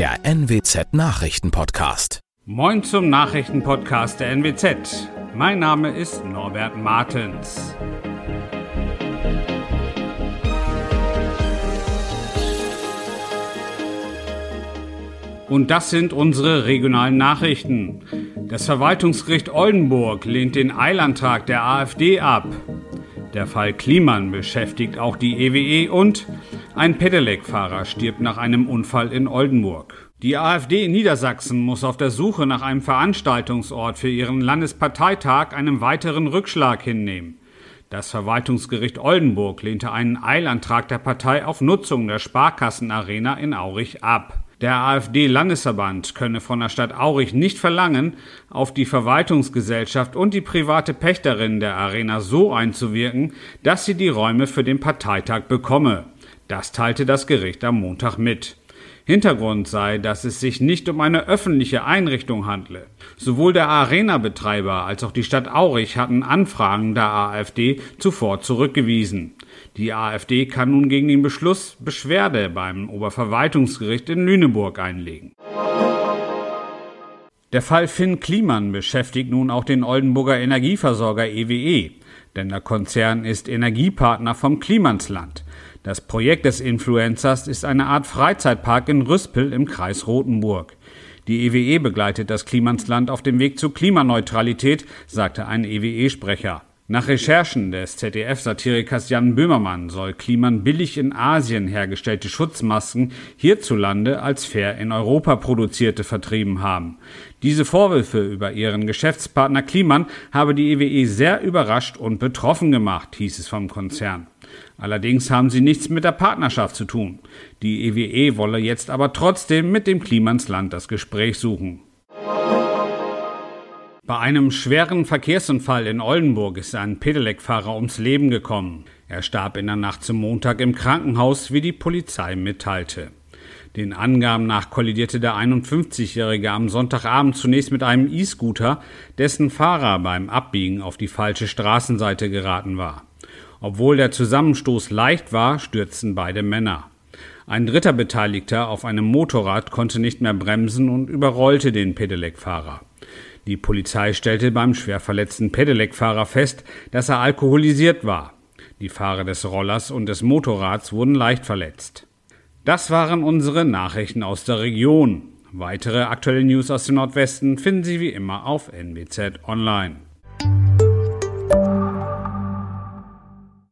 der NWZ Nachrichtenpodcast. Moin zum Nachrichtenpodcast der NWZ. Mein Name ist Norbert Martens. Und das sind unsere regionalen Nachrichten. Das Verwaltungsgericht Oldenburg lehnt den Eilantrag der AfD ab. Der Fall Kliman beschäftigt auch die EWE e und ein Pedelec-Fahrer stirbt nach einem Unfall in Oldenburg. Die AfD in Niedersachsen muss auf der Suche nach einem Veranstaltungsort für ihren Landesparteitag einen weiteren Rückschlag hinnehmen. Das Verwaltungsgericht Oldenburg lehnte einen Eilantrag der Partei auf Nutzung der Sparkassenarena in Aurich ab. Der AfD-Landesverband könne von der Stadt Aurich nicht verlangen, auf die Verwaltungsgesellschaft und die private Pächterin der Arena so einzuwirken, dass sie die Räume für den Parteitag bekomme. Das teilte das Gericht am Montag mit. Hintergrund sei, dass es sich nicht um eine öffentliche Einrichtung handle. Sowohl der Arena-Betreiber als auch die Stadt Aurich hatten Anfragen der AfD zuvor zurückgewiesen. Die AfD kann nun gegen den Beschluss Beschwerde beim Oberverwaltungsgericht in Lüneburg einlegen. Der Fall Finn Kliman beschäftigt nun auch den Oldenburger Energieversorger EWE, e, denn der Konzern ist Energiepartner vom Klimansland. Das Projekt des Influencers ist eine Art Freizeitpark in Rüspel im Kreis Rothenburg. Die EWE e begleitet das Klimansland auf dem Weg zur Klimaneutralität, sagte ein EWE-Sprecher. Nach Recherchen des ZDF-Satirikers Jan Böhmermann soll Kliman billig in Asien hergestellte Schutzmasken hierzulande als fair in Europa produzierte vertrieben haben. Diese Vorwürfe über ihren Geschäftspartner Kliman habe die EWE e sehr überrascht und betroffen gemacht, hieß es vom Konzern. Allerdings haben sie nichts mit der Partnerschaft zu tun. Die EWE e wolle jetzt aber trotzdem mit dem Klimansland das Gespräch suchen. Bei einem schweren Verkehrsunfall in Oldenburg ist ein Pedelec-Fahrer ums Leben gekommen. Er starb in der Nacht zum Montag im Krankenhaus, wie die Polizei mitteilte. Den Angaben nach kollidierte der 51-Jährige am Sonntagabend zunächst mit einem E-Scooter, dessen Fahrer beim Abbiegen auf die falsche Straßenseite geraten war. Obwohl der Zusammenstoß leicht war, stürzten beide Männer. Ein dritter Beteiligter auf einem Motorrad konnte nicht mehr bremsen und überrollte den Pedelec-Fahrer. Die Polizei stellte beim schwer verletzten Pedelec-Fahrer fest, dass er alkoholisiert war. Die Fahrer des Rollers und des Motorrads wurden leicht verletzt. Das waren unsere Nachrichten aus der Region. Weitere aktuelle News aus dem Nordwesten finden Sie wie immer auf NWZ Online.